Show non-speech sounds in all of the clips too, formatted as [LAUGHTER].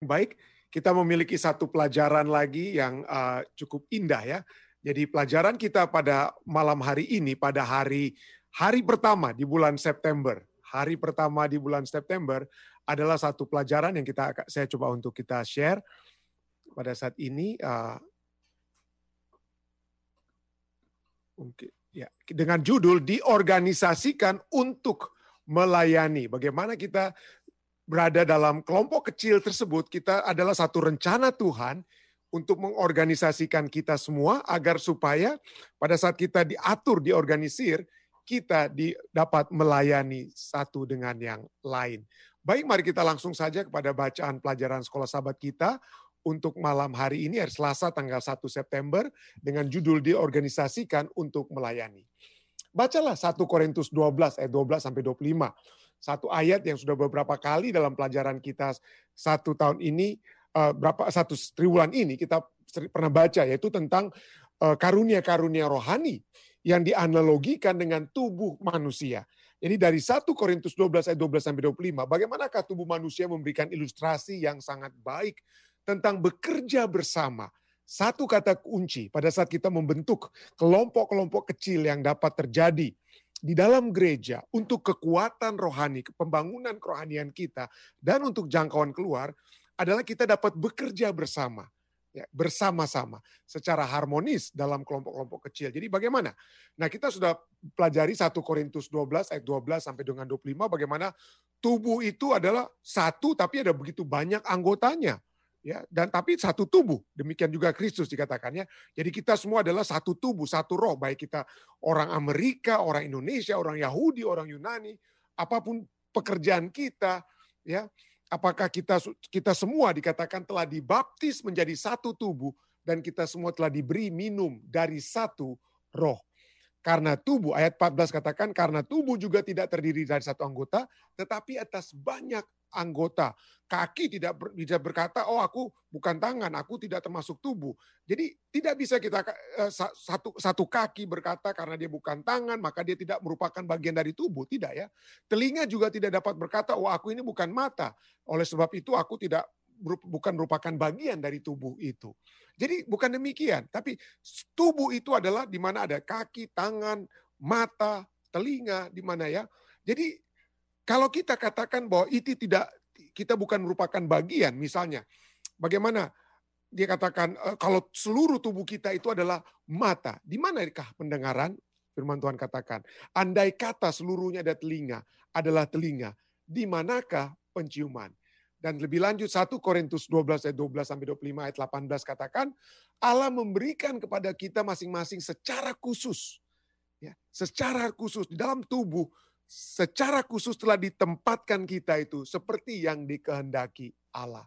Baik, kita memiliki satu pelajaran lagi yang uh, cukup indah ya. Jadi pelajaran kita pada malam hari ini, pada hari hari pertama di bulan September, hari pertama di bulan September adalah satu pelajaran yang kita saya coba untuk kita share pada saat ini. Uh, ya dengan judul diorganisasikan untuk melayani. Bagaimana kita berada dalam kelompok kecil tersebut, kita adalah satu rencana Tuhan untuk mengorganisasikan kita semua agar supaya pada saat kita diatur, diorganisir, kita dapat melayani satu dengan yang lain. Baik, mari kita langsung saja kepada bacaan pelajaran sekolah sahabat kita untuk malam hari ini, hari Selasa tanggal 1 September, dengan judul diorganisasikan untuk melayani. Bacalah 1 Korintus 12 ayat 12 sampai 25 satu ayat yang sudah beberapa kali dalam pelajaran kita satu tahun ini, uh, berapa satu triwulan ini kita pernah baca yaitu tentang eh, karunia-karunia rohani yang dianalogikan dengan tubuh manusia. Jadi dari 1 Korintus 12 ayat 12 sampai 25, bagaimanakah tubuh manusia memberikan ilustrasi yang sangat baik tentang bekerja bersama. Satu kata kunci pada saat kita membentuk kelompok-kelompok kecil yang dapat terjadi di dalam gereja untuk kekuatan rohani, pembangunan kerohanian kita, dan untuk jangkauan keluar adalah kita dapat bekerja bersama. Ya, bersama-sama secara harmonis dalam kelompok-kelompok kecil. Jadi bagaimana? Nah, kita sudah pelajari 1 Korintus 12 ayat 12 sampai dengan 25 bagaimana tubuh itu adalah satu tapi ada begitu banyak anggotanya ya dan tapi satu tubuh demikian juga Kristus dikatakannya. Jadi kita semua adalah satu tubuh satu roh baik kita orang Amerika orang Indonesia orang Yahudi orang Yunani apa pun pekerjaan kita ya apakah kita kita semua dikatakan telah dibaptis menjadi satu tubuh dan kita semua telah diberi minum dari satu roh karena tubuh, ayat 14 katakan, karena tubuh juga tidak terdiri dari satu anggota, tetapi atas banyak anggota. Kaki tidak tidak berkata, oh aku bukan tangan, aku tidak termasuk tubuh. Jadi tidak bisa kita uh, satu satu kaki berkata karena dia bukan tangan, maka dia tidak merupakan bagian dari tubuh. Tidak ya. Telinga juga tidak dapat berkata, oh aku ini bukan mata. Oleh sebab itu aku tidak bukan merupakan bagian dari tubuh itu. Jadi bukan demikian, tapi tubuh itu adalah di mana ada kaki, tangan, mata, telinga, di mana ya. Jadi kalau kita katakan bahwa itu tidak kita bukan merupakan bagian, misalnya bagaimana dia katakan e, kalau seluruh tubuh kita itu adalah mata, di manakah pendengaran? Firman Tuhan katakan, andai kata seluruhnya ada telinga, adalah telinga, di manakah penciuman? Dan lebih lanjut 1 Korintus 12 ayat 12 sampai 25 ayat 18 katakan Allah memberikan kepada kita masing-masing secara khusus ya, secara khusus di dalam tubuh secara khusus telah ditempatkan kita itu seperti yang dikehendaki Allah.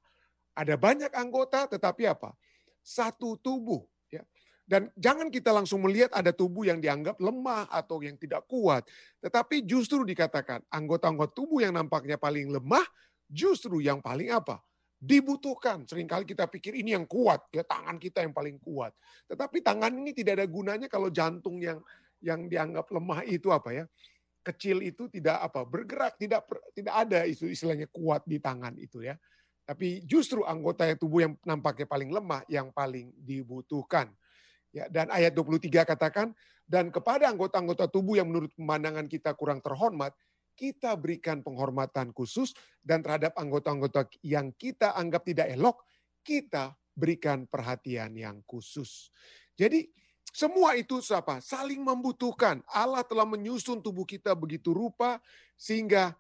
Ada banyak anggota tetapi apa? Satu tubuh. Ya. Dan jangan kita langsung melihat ada tubuh yang dianggap lemah atau yang tidak kuat. Tetapi justru dikatakan anggota-anggota tubuh yang nampaknya paling lemah justru yang paling apa? dibutuhkan. Seringkali kita pikir ini yang kuat, ya tangan kita yang paling kuat. Tetapi tangan ini tidak ada gunanya kalau jantung yang yang dianggap lemah itu apa ya? kecil itu tidak apa bergerak tidak tidak ada isu istilahnya kuat di tangan itu ya tapi justru anggota tubuh yang nampaknya paling lemah yang paling dibutuhkan ya dan ayat 23 katakan dan kepada anggota-anggota tubuh yang menurut pemandangan kita kurang terhormat kita berikan penghormatan khusus dan terhadap anggota-anggota yang kita anggap tidak elok kita berikan perhatian yang khusus jadi semua itu apa? Saling membutuhkan. Allah telah menyusun tubuh kita begitu rupa sehingga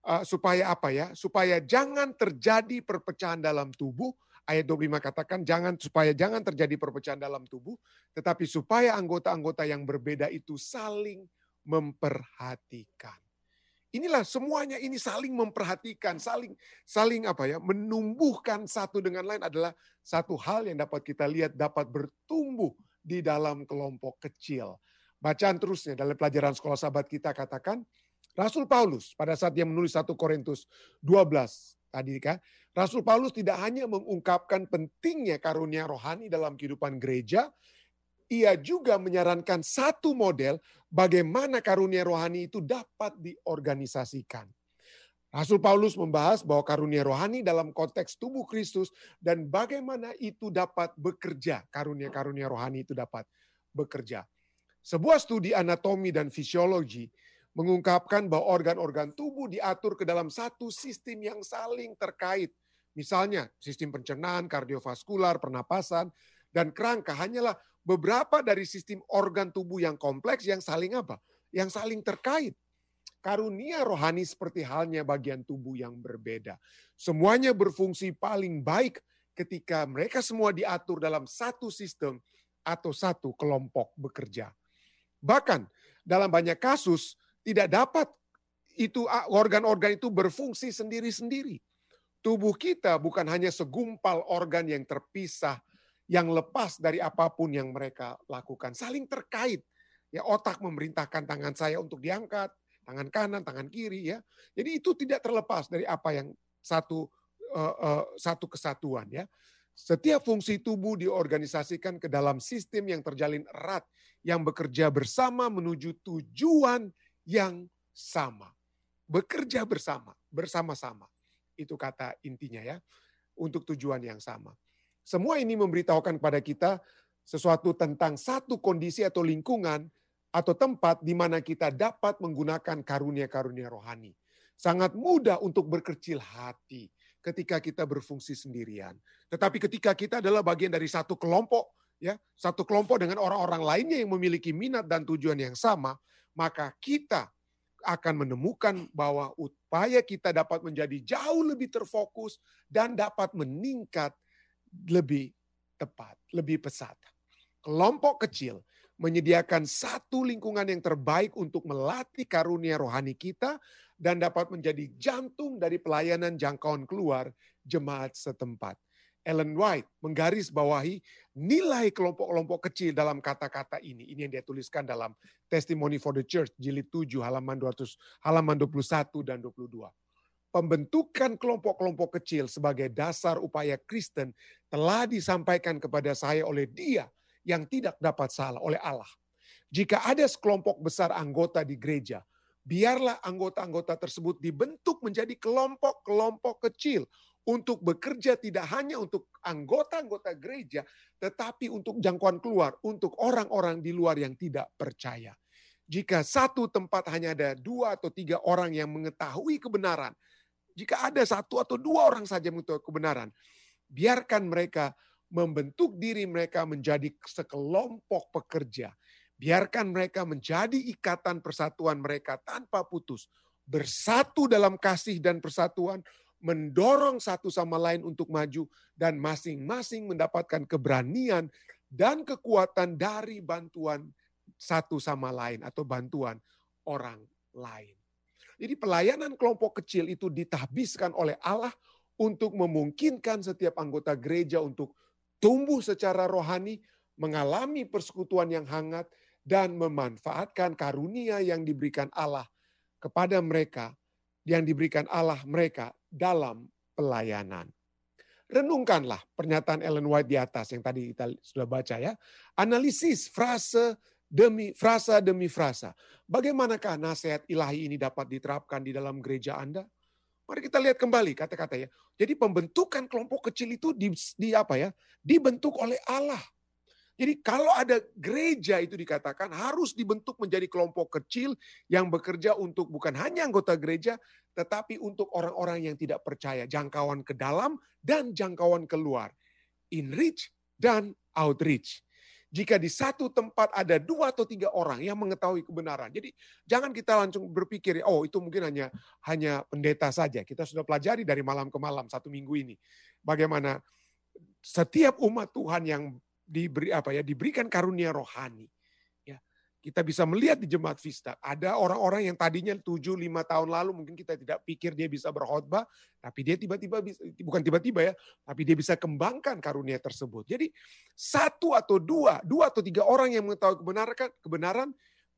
uh, supaya apa ya? Supaya jangan terjadi perpecahan dalam tubuh. Ayat 25 katakan jangan supaya jangan terjadi perpecahan dalam tubuh, tetapi supaya anggota-anggota yang berbeda itu saling memperhatikan. Inilah semuanya ini saling memperhatikan, saling saling apa ya, menumbuhkan satu dengan lain adalah satu hal yang dapat kita lihat dapat bertumbuh di dalam kelompok kecil. Bacaan terusnya dalam pelajaran sekolah sahabat kita katakan, Rasul Paulus pada saat dia menulis 1 Korintus 12 tadi kan, Rasul Paulus tidak hanya mengungkapkan pentingnya karunia rohani dalam kehidupan gereja, ia juga menyarankan satu model bagaimana karunia rohani itu dapat diorganisasikan. Rasul Paulus membahas bahwa karunia rohani dalam konteks tubuh Kristus dan bagaimana itu dapat bekerja. Karunia-karunia rohani itu dapat bekerja. Sebuah studi anatomi dan fisiologi mengungkapkan bahwa organ-organ tubuh diatur ke dalam satu sistem yang saling terkait. Misalnya sistem pencernaan, kardiovaskular, pernapasan, dan kerangka hanyalah beberapa dari sistem organ tubuh yang kompleks yang saling apa? Yang saling terkait karunia rohani seperti halnya bagian tubuh yang berbeda. Semuanya berfungsi paling baik ketika mereka semua diatur dalam satu sistem atau satu kelompok bekerja. Bahkan dalam banyak kasus tidak dapat itu organ-organ itu berfungsi sendiri-sendiri. Tubuh kita bukan hanya segumpal organ yang terpisah yang lepas dari apa pun yang mereka lakukan, saling terkait. Ya otak memerintahkan tangan saya untuk diangkat, tangan kanan, tangan kiri ya. Jadi itu tidak terlepas dari apa yang satu uh, uh, satu kesatuan ya. Setiap fungsi tubuh diorganisasikan ke dalam sistem yang terjalin erat yang bekerja bersama menuju tujuan yang sama. Bekerja bersama, bersama-sama. Itu kata intinya ya. Untuk tujuan yang sama. Semua ini memberitahukan kepada kita sesuatu tentang satu kondisi atau lingkungan atau tempat di mana kita dapat menggunakan karunia-karunia rohani. Sangat mudah untuk berkecil hati ketika kita berfungsi sendirian. Tetapi ketika kita adalah bagian dari satu kelompok, ya, satu kelompok dengan orang-orang lainnya yang memiliki minat dan tujuan yang sama, maka kita akan menemukan bahwa upaya kita dapat menjadi jauh lebih terfokus dan dapat meningkat lebih tepat, lebih pesat. Kelompok kecil menyediakan satu lingkungan yang terbaik untuk melatih karunia rohani kita dan dapat menjadi jantung dari pelayanan jangkauan keluar jemaat setempat. Ellen White menggarisbawahi nilai kelompok-kelompok kecil dalam kata-kata ini. Ini yang dia tuliskan dalam Testimony for the Church jilid 7 halaman 200 halaman 21 dan 22. Pembentukan kelompok-kelompok kecil sebagai dasar upaya Kristen telah disampaikan kepada saya oleh dia yang tidak dapat salah oleh Allah. Jika ada sekelompok besar anggota di gereja, biarlah anggota-anggota tersebut dibentuk menjadi kelompok-kelompok kecil untuk bekerja tidak hanya untuk anggota-anggota gereja, tetapi untuk jangkauan keluar, untuk orang-orang di luar yang tidak percaya. Jika satu tempat hanya ada dua atau tiga orang yang mengetahui kebenaran, jika ada satu atau dua orang saja mengetahui kebenaran, biarkan mereka membentuk diri mereka menjadi sekelompok pekerja. Biarkan mereka menjadi ikatan persatuan mereka tanpa putus. Bersatu dalam kasih dan persatuan, mendorong satu sama lain untuk maju, dan masing-masing mendapatkan keberanian dan kekuatan dari bantuan satu sama lain atau bantuan orang lain. Jadi pelayanan kelompok kecil itu ditahbiskan oleh Allah untuk memungkinkan setiap anggota gereja untuk tumbuh secara rohani, mengalami persekutuan yang hangat, dan memanfaatkan karunia yang diberikan Allah kepada mereka, yang diberikan Allah mereka dalam pelayanan. Renungkanlah pernyataan Ellen White di atas yang tadi kita sudah baca ya. Analisis frase demi frasa demi frasa. Bagaimanakah nasihat ilahi ini dapat diterapkan di dalam gereja Anda? Mari kita lihat kembali kata-kata ya. Jadi pembentukan kelompok kecil itu di, di apa ya? Dibentuk oleh Allah. Jadi kalau ada gereja itu dikatakan harus dibentuk menjadi kelompok kecil yang bekerja untuk bukan hanya anggota gereja, tetapi untuk orang-orang yang tidak percaya. Jangkauan ke dalam dan jangkauan keluar. Inreach dan outreach jika di satu tempat ada dua atau tiga orang yang mengetahui kebenaran. Jadi jangan kita langsung berpikir, oh itu mungkin hanya hanya pendeta saja. Kita sudah pelajari dari malam ke malam satu minggu ini. Bagaimana setiap umat Tuhan yang diberi apa ya diberikan karunia rohani kita bisa melihat di jemaat Vista, ada orang-orang yang tadinya 7 5 tahun lalu mungkin kita tidak pikir dia bisa berkhotbah, tapi dia tiba-tiba bukan tiba-tiba ya, tapi dia bisa kembangkan karunia tersebut. Jadi satu atau dua, dua atau tiga orang yang mengetahui kebenaran, kebenaran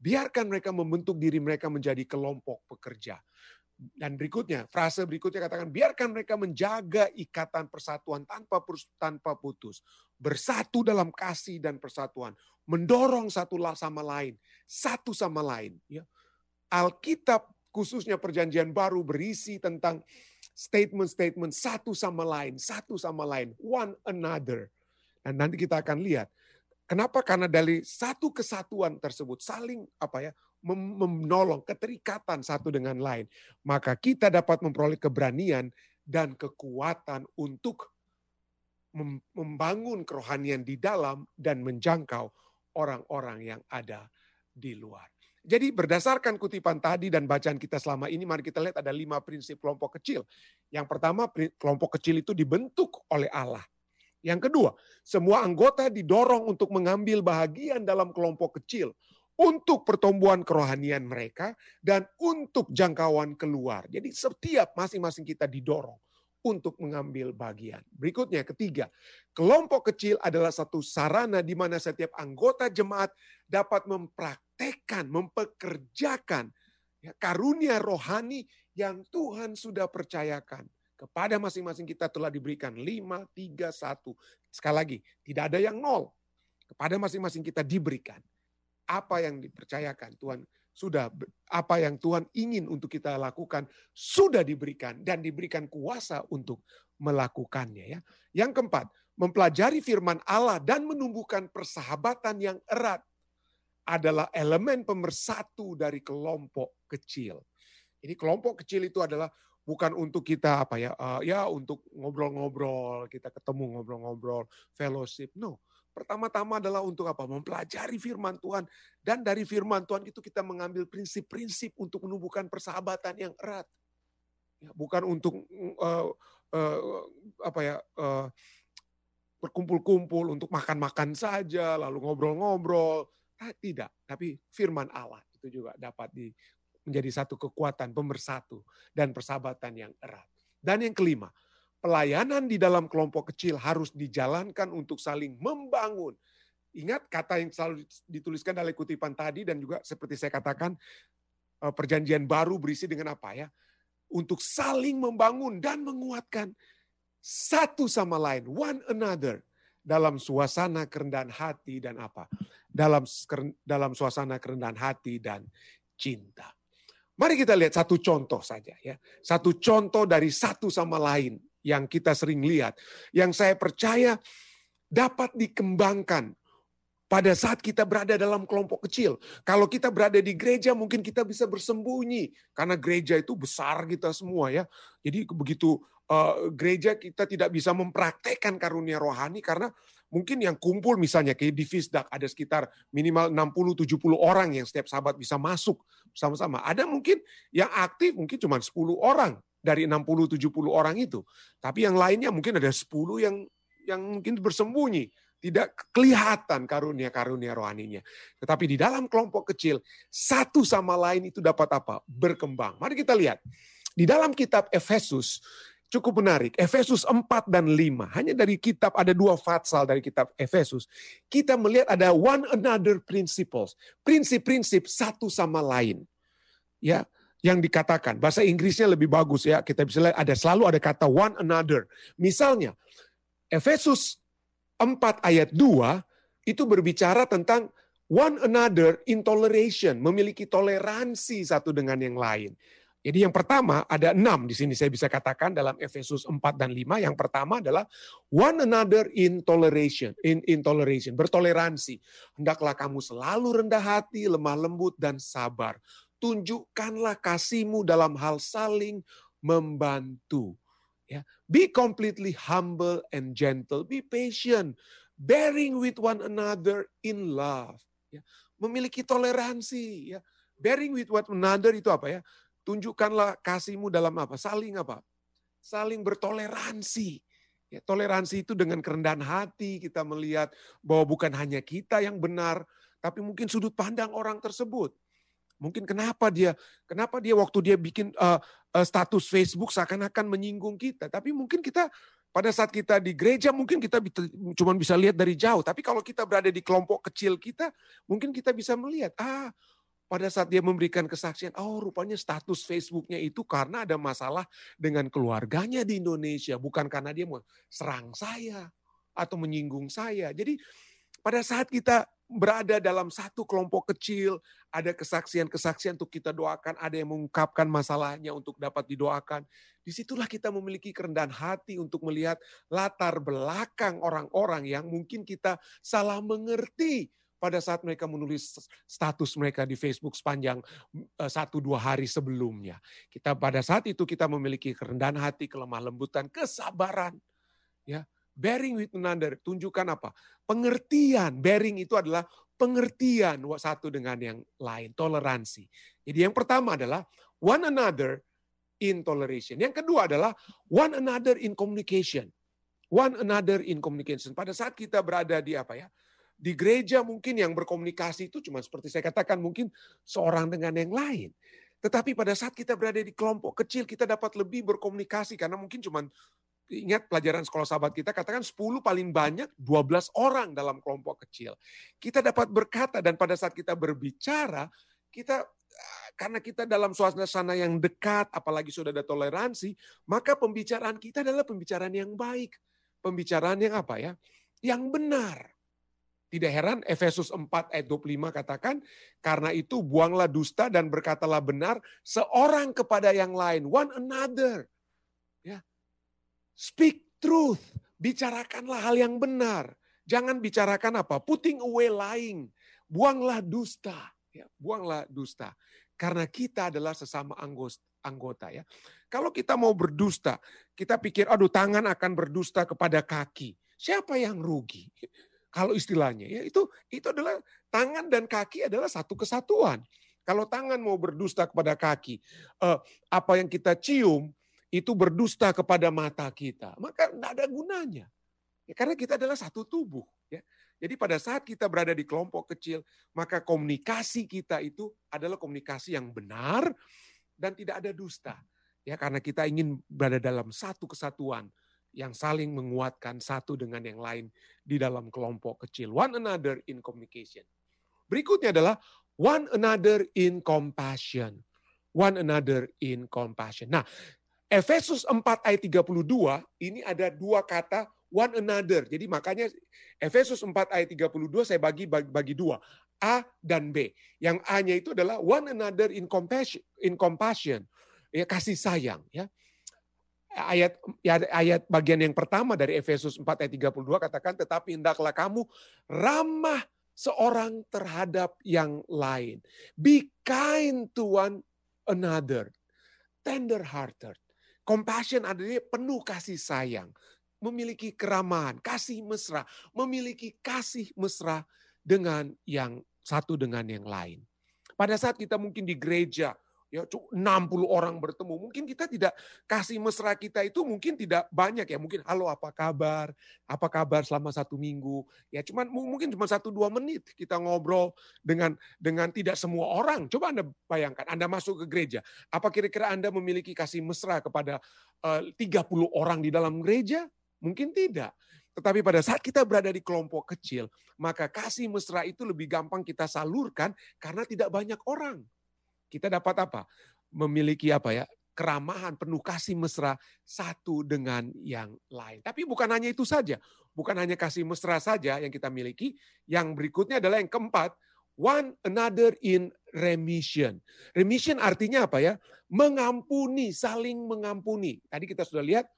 biarkan mereka membentuk diri mereka menjadi kelompok pekerja. Dan berikutnya, frase berikutnya katakan, biarkan mereka menjaga ikatan persatuan tanpa tanpa putus. Bersatu dalam kasih dan persatuan. Mendorong satu sama lain. Satu sama lain. Ya. Alkitab khususnya perjanjian baru berisi tentang statement-statement satu sama lain, satu sama lain, one another. Dan nanti kita akan lihat kenapa karena dari satu kesatuan tersebut saling apa ya menolong keterikatan satu dengan lain, maka kita dapat memperoleh keberanian dan kekuatan untuk membangun kerohanian di dalam dan menjangkau orang-orang yang ada di luar. Jadi berdasarkan kutipan tadi dan bacaan kita selama ini, mari kita lihat ada lima prinsip kelompok kecil. Yang pertama, kelompok kecil itu dibentuk oleh Allah. Yang kedua, semua anggota didorong untuk mengambil bahagian dalam kelompok kecil untuk pertumbuhan kerohanian mereka dan untuk jangkauan keluar. Jadi setiap masing-masing kita didorong untuk mengambil bagian. Berikutnya ketiga, kelompok kecil adalah satu sarana di mana setiap anggota jemaat dapat mempraktekkan, mempekerjakan ya, karunia rohani yang Tuhan sudah percayakan. Kepada masing-masing kita telah diberikan lima, tiga, satu. Sekali lagi, tidak ada yang nol. Kepada masing-masing kita diberikan. Apa yang dipercayakan Tuhan sudah apa yang Tuhan ingin untuk kita lakukan sudah diberikan dan diberikan kuasa untuk melakukannya ya. Yang keempat, mempelajari firman Allah dan menumbuhkan persahabatan yang erat adalah elemen pemersatu dari kelompok kecil. Ini kelompok kecil itu adalah bukan untuk kita apa ya uh, ya untuk ngobrol-ngobrol kita ketemu ngobrol-ngobrol fellowship no Pertama-tama adalah untuk apa? Mempelajari firman Tuhan. Dan dari firman Tuhan itu kita mengambil prinsip-prinsip untuk menumbuhkan persahabatan yang erat. Ya, bukan untuk uh, uh, apa ya uh, berkumpul-kumpul untuk makan-makan saja, lalu ngobrol-ngobrol. Nah, tidak, tapi firman Allah itu juga dapat di, menjadi satu kekuatan pemersatu dan persahabatan yang erat. Dan yang kelima, pelayanan di dalam kelompok kecil harus dijalankan untuk saling membangun. Ingat kata yang selalu dituliskan dalam kutipan tadi dan juga seperti saya katakan eh, perjanjian baru berisi dengan apa ya? Untuk saling membangun dan menguatkan satu sama lain, one another dalam suasana kerendahan hati dan apa? Dalam dalam suasana kerendahan hati dan cinta. Mari kita lihat satu contoh saja ya. Satu contoh dari satu sama lain yang kita sering lihat, yang saya percaya dapat dikembangkan pada saat kita berada dalam kelompok kecil. Kalau kita berada di gereja mungkin kita bisa bersembunyi karena gereja itu besar kita semua ya. Jadi begitu uh, gereja kita tidak bisa mempraktekkan karunia rohani karena mungkin yang kumpul misalnya kayak di Fisdak ada sekitar minimal 60 70 orang yang setiap sahabat bisa masuk sama-sama. Ada mungkin yang aktif mungkin cuma 10 orang dari 60-70 orang itu. Tapi yang lainnya mungkin ada 10 yang yang mungkin bersembunyi, tidak kelihatan karunia-karunia rohaninya. Tetapi di dalam kelompok kecil, satu sama lain itu dapat apa? Berkembang. Mari kita lihat. Di dalam kitab Efesus, cukup menarik. Efesus 4 dan 5. Hanya dari kitab, ada dua fatsal dari kitab Efesus. Kita melihat ada one another principles. Prinsip-prinsip satu sama lain. Ya, yang dikatakan. Bahasa Inggrisnya lebih bagus ya. Kita bisa lihat ada selalu ada kata one another. Misalnya Efesus 4 ayat 2 itu berbicara tentang one another in toleration, memiliki toleransi satu dengan yang lain. Jadi yang pertama ada enam di sini saya bisa katakan dalam Efesus 4 dan 5. Yang pertama adalah one another in toleration, in, in toleration, bertoleransi. Hendaklah kamu selalu rendah hati, lemah lembut dan sabar tunjukkanlah kasihmu dalam hal saling membantu. Ya, be completely humble and gentle, be patient, bearing with one another in love. Ya, memiliki toleransi. Ya, bearing with one another itu apa ya? Tunjukkanlah kasihmu dalam apa? Saling apa? Saling bertoleransi. Ya, toleransi itu dengan kerendahan hati kita melihat bahwa bukan hanya kita yang benar, tapi mungkin sudut pandang orang tersebut. Mungkin kenapa dia kenapa dia waktu dia bikin uh, uh, status Facebook seakan-akan menyinggung kita. Tapi mungkin kita pada saat kita di gereja mungkin kita cuma bisa lihat dari jauh. Tapi kalau kita berada di kelompok kecil kita, mungkin kita bisa melihat, ah pada saat dia memberikan kesaksian, oh rupanya status Facebooknya itu karena ada masalah dengan keluarganya di Indonesia, bukan karena dia mau serang saya atau menyinggung saya. Jadi pada saat kita berada dalam satu kelompok kecil, ada kesaksian-kesaksian untuk kita doakan, ada yang mengungkapkan masalahnya untuk dapat didoakan. Di situlah kita memiliki kerendahan hati untuk melihat latar belakang orang-orang yang mungkin kita salah mengerti pada saat mereka menulis status mereka di Facebook sepanjang eh, satu dua hari sebelumnya. Kita pada saat itu kita memiliki kerendahan hati, kelemah lembutan, kesabaran, ya bearing with another. Tunjukkan apa? Pengertian. Bearing itu adalah pengertian satu dengan yang lain, toleransi. Jadi yang pertama adalah one another in toleration. Yang kedua adalah one another in communication. One another in communication. Pada saat kita berada di apa ya? Di gereja mungkin yang berkomunikasi itu cuma seperti saya katakan mungkin seorang dengan yang lain. Tetapi pada saat kita berada di kelompok kecil kita dapat lebih berkomunikasi karena mungkin cuma ingat pelajaran sekolah sahabat kita katakan 10 paling banyak 12 orang dalam kelompok kecil. Kita dapat berkata dan pada saat kita berbicara kita karena kita dalam suasana yang dekat apalagi sudah ada toleransi, maka pembicaraan kita adalah pembicaraan yang baik. Pembicaraan yang apa ya? Yang benar. Tidak heran Efesus 4 ayat 25 katakan, karena itu buanglah dusta dan berkatalah benar seorang kepada yang lain, one another. Ya. Speak truth, bicarakanlah hal yang benar. Jangan bicarakan apa? Putting away lying. Buanglah dusta, ya, buanglah dusta. Karena kita adalah sesama anggota ya. Kalau kita mau berdusta, kita pikir aduh tangan akan berdusta kepada kaki. Siapa yang rugi? Kalau istilahnya ya itu itu adalah tangan dan kaki adalah satu kesatuan. Kalau tangan mau berdusta kepada kaki, eh, apa yang kita cium itu berdusta kepada mata kita, maka tidak ada gunanya. Ya, karena kita adalah satu tubuh. Ya. Jadi pada saat kita berada di kelompok kecil, maka komunikasi kita itu adalah komunikasi yang benar dan tidak ada dusta. Ya, karena kita ingin berada dalam satu kesatuan yang saling menguatkan satu dengan yang lain di dalam kelompok kecil. One another in communication. Berikutnya adalah one another in compassion. One another in compassion. Nah, Efesus 4 ayat 32 ini ada dua kata one another. Jadi makanya Efesus 4 ayat 32 saya bagi bagi, dua. A dan B. Yang A-nya itu adalah one another in compassion, in compassion. Ya kasih sayang ya ayat ya, ayat bagian yang pertama dari Efesus 4 ayat 32 katakan tetapi hendaklah kamu ramah seorang terhadap yang lain. Be kind to one another. Tender hearted. Compassion adalah penuh kasih sayang. Memiliki keramahan, kasih mesra. Memiliki kasih mesra dengan yang satu dengan yang lain. Pada saat kita mungkin di gereja, ya 60 orang bertemu. Mungkin kita tidak kasih mesra kita itu mungkin tidak banyak ya. Mungkin halo apa kabar, apa kabar selama satu minggu. Ya cuman mungkin cuma satu dua menit kita ngobrol dengan dengan tidak semua orang. Coba Anda bayangkan, Anda masuk ke gereja. Apa kira-kira Anda memiliki kasih mesra kepada eh, uh, 30 orang di dalam gereja? Mungkin tidak. Tetapi pada saat kita berada di kelompok kecil, maka kasih mesra itu lebih gampang kita salurkan karena tidak banyak orang kita dapat apa? Memiliki apa ya? keramahan, penuh kasih mesra satu dengan yang lain. Tapi bukan hanya itu saja, bukan hanya kasih mesra saja yang kita miliki. Yang berikutnya adalah yang keempat, one another in remission. Remission artinya apa ya? Mengampuni, saling mengampuni. Tadi kita sudah lihat,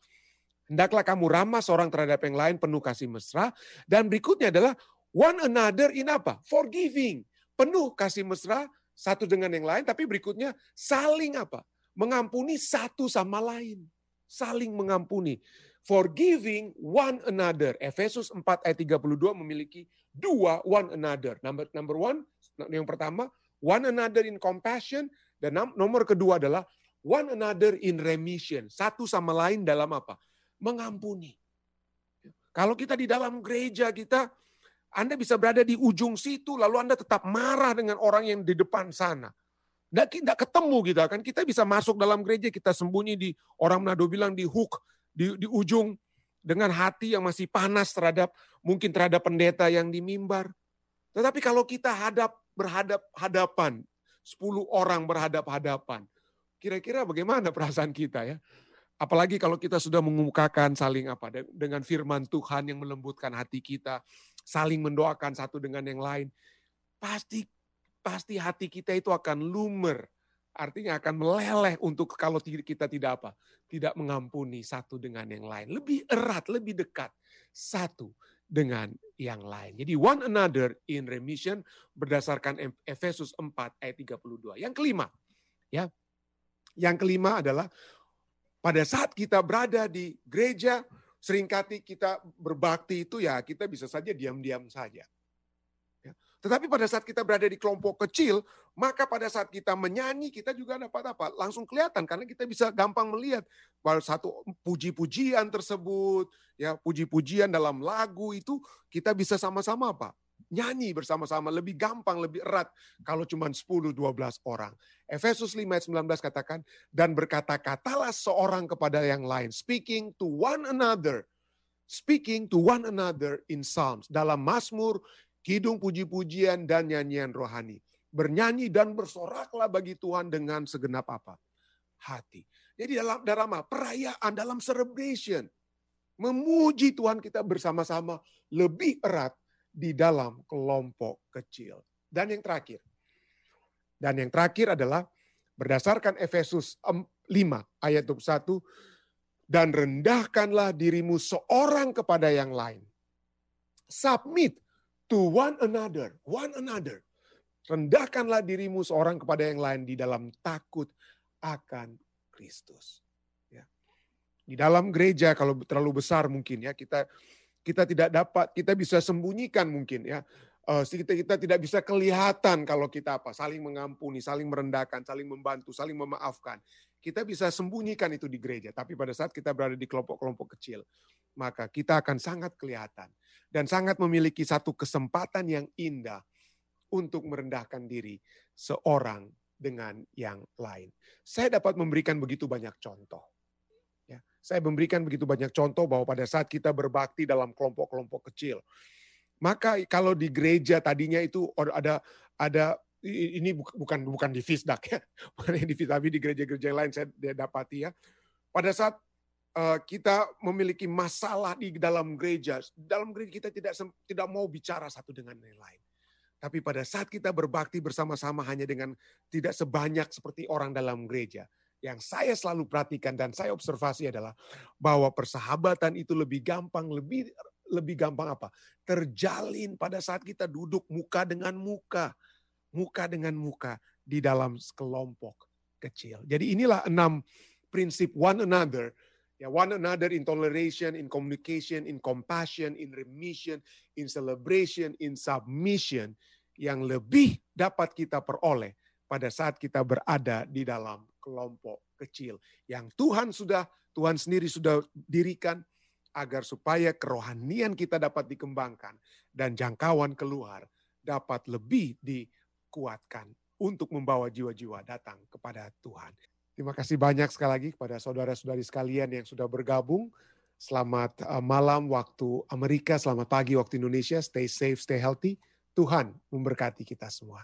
hendaklah kamu ramah seorang terhadap yang lain, penuh kasih mesra. Dan berikutnya adalah one another in apa? Forgiving. Penuh kasih mesra, satu dengan yang lain, tapi berikutnya saling apa? Mengampuni satu sama lain. Saling mengampuni. Forgiving one another. Efesus 4 ayat 32 memiliki dua one another. Number, number one, yang pertama, one another in compassion. Dan nomor kedua adalah one another in remission. Satu sama lain dalam apa? Mengampuni. Kalau kita di dalam gereja kita anda bisa berada di ujung situ, lalu Anda tetap marah dengan orang yang di depan sana. Tidak ketemu gitu kan. Kita bisa masuk dalam gereja, kita sembunyi di, orang Manado bilang di hook, di, di ujung, dengan hati yang masih panas terhadap, mungkin terhadap pendeta yang di mimbar. Tetapi kalau kita hadap berhadap hadapan, 10 orang berhadap hadapan, kira-kira bagaimana perasaan kita ya? Apalagi kalau kita sudah mengemukakan saling apa dengan firman Tuhan yang melembutkan hati kita, saling mendoakan satu dengan yang lain, pasti pasti hati kita itu akan lumer. Artinya akan meleleh untuk kalau kita tidak apa? Tidak mengampuni satu dengan yang lain. Lebih erat, lebih dekat satu dengan yang lain. Jadi one another in remission berdasarkan Efesus 4 ayat 32. Yang kelima, ya. Yang kelima adalah pada saat kita berada di gereja, sering kali kita berbakti itu ya kita bisa saja diam-diam saja. Ya. Tetapi pada saat kita berada di kelompok kecil, maka pada saat kita menyanyi kita juga dapat apa? Langsung kelihatan karena kita bisa gampang melihat bahwa satu puji-pujian tersebut, ya puji-pujian dalam lagu itu kita bisa sama-sama apa? Nyanyi bersama-sama lebih gampang, lebih erat kalau cuma 10-12 orang. Efesus 5 ayat 19 katakan, dan berkata-katalah seorang kepada yang lain, speaking to one another, speaking to one another in psalms, dalam Mazmur, kidung puji-pujian dan nyanyian rohani. Bernyanyi dan bersoraklah bagi Tuhan dengan segenap apa? Hati. Jadi dalam dalam perayaan, dalam celebration, memuji Tuhan kita bersama-sama lebih erat di dalam kelompok kecil. Dan yang terakhir, dan yang terakhir adalah berdasarkan Efesus 5 ayat 21, dan rendahkanlah dirimu seorang kepada yang lain. Submit to one another, one another. Rendahkanlah dirimu seorang kepada yang lain di dalam takut akan Kristus. Ya. Di dalam gereja kalau terlalu besar mungkin ya kita kita tidak dapat, kita bisa sembunyikan mungkin ya. Uh, kita, kita tidak bisa kelihatan kalau kita apa, saling mengampuni, saling merendahkan, saling membantu, saling memaafkan. Kita bisa sembunyikan itu di gereja, tapi pada saat kita berada di kelompok-kelompok kecil, maka kita akan sangat kelihatan dan sangat memiliki satu kesempatan yang indah untuk merendahkan diri seorang dengan yang lain. Saya dapat memberikan begitu banyak contoh. Saya memberikan begitu banyak contoh bahwa pada saat kita berbakti dalam kelompok-kelompok kecil, maka kalau di gereja tadinya itu ada ada ini bukan bukan di Fisdak ya, [LAUGHS] bukan di Fisdak, tapi di gereja-gereja lain saya dapati ya. Pada saat uh, kita memiliki masalah di dalam gereja, dalam gereja kita tidak tidak mau bicara satu dengan yang lain. Tapi pada saat kita berbakti bersama-sama hanya dengan tidak sebanyak seperti orang dalam gereja, yang saya selalu perhatikan dan saya observasi adalah bahwa persahabatan itu lebih gampang, lebih lebih gampang apa? Terjalin pada saat kita duduk muka dengan muka, muka dengan muka di dalam kelompok kecil. Jadi inilah enam prinsip one another Ya, one another in toleration, in communication, in compassion, in remission, in celebration, in submission yang lebih dapat kita peroleh pada saat kita berada di dalam kelompok kecil yang Tuhan sudah Tuhan sendiri sudah dirikan agar supaya kerohanian kita dapat dikembangkan dan jangkauan keluar dapat lebih dikuatkan untuk membawa jiwa-jiwa datang kepada Tuhan. Terima kasih banyak sekali lagi kepada saudara-saudari sekalian yang sudah bergabung. Selamat eh, malam waktu Amerika, selamat pagi waktu Indonesia. Stay safe, stay healthy. Tuhan memberkati kita semua.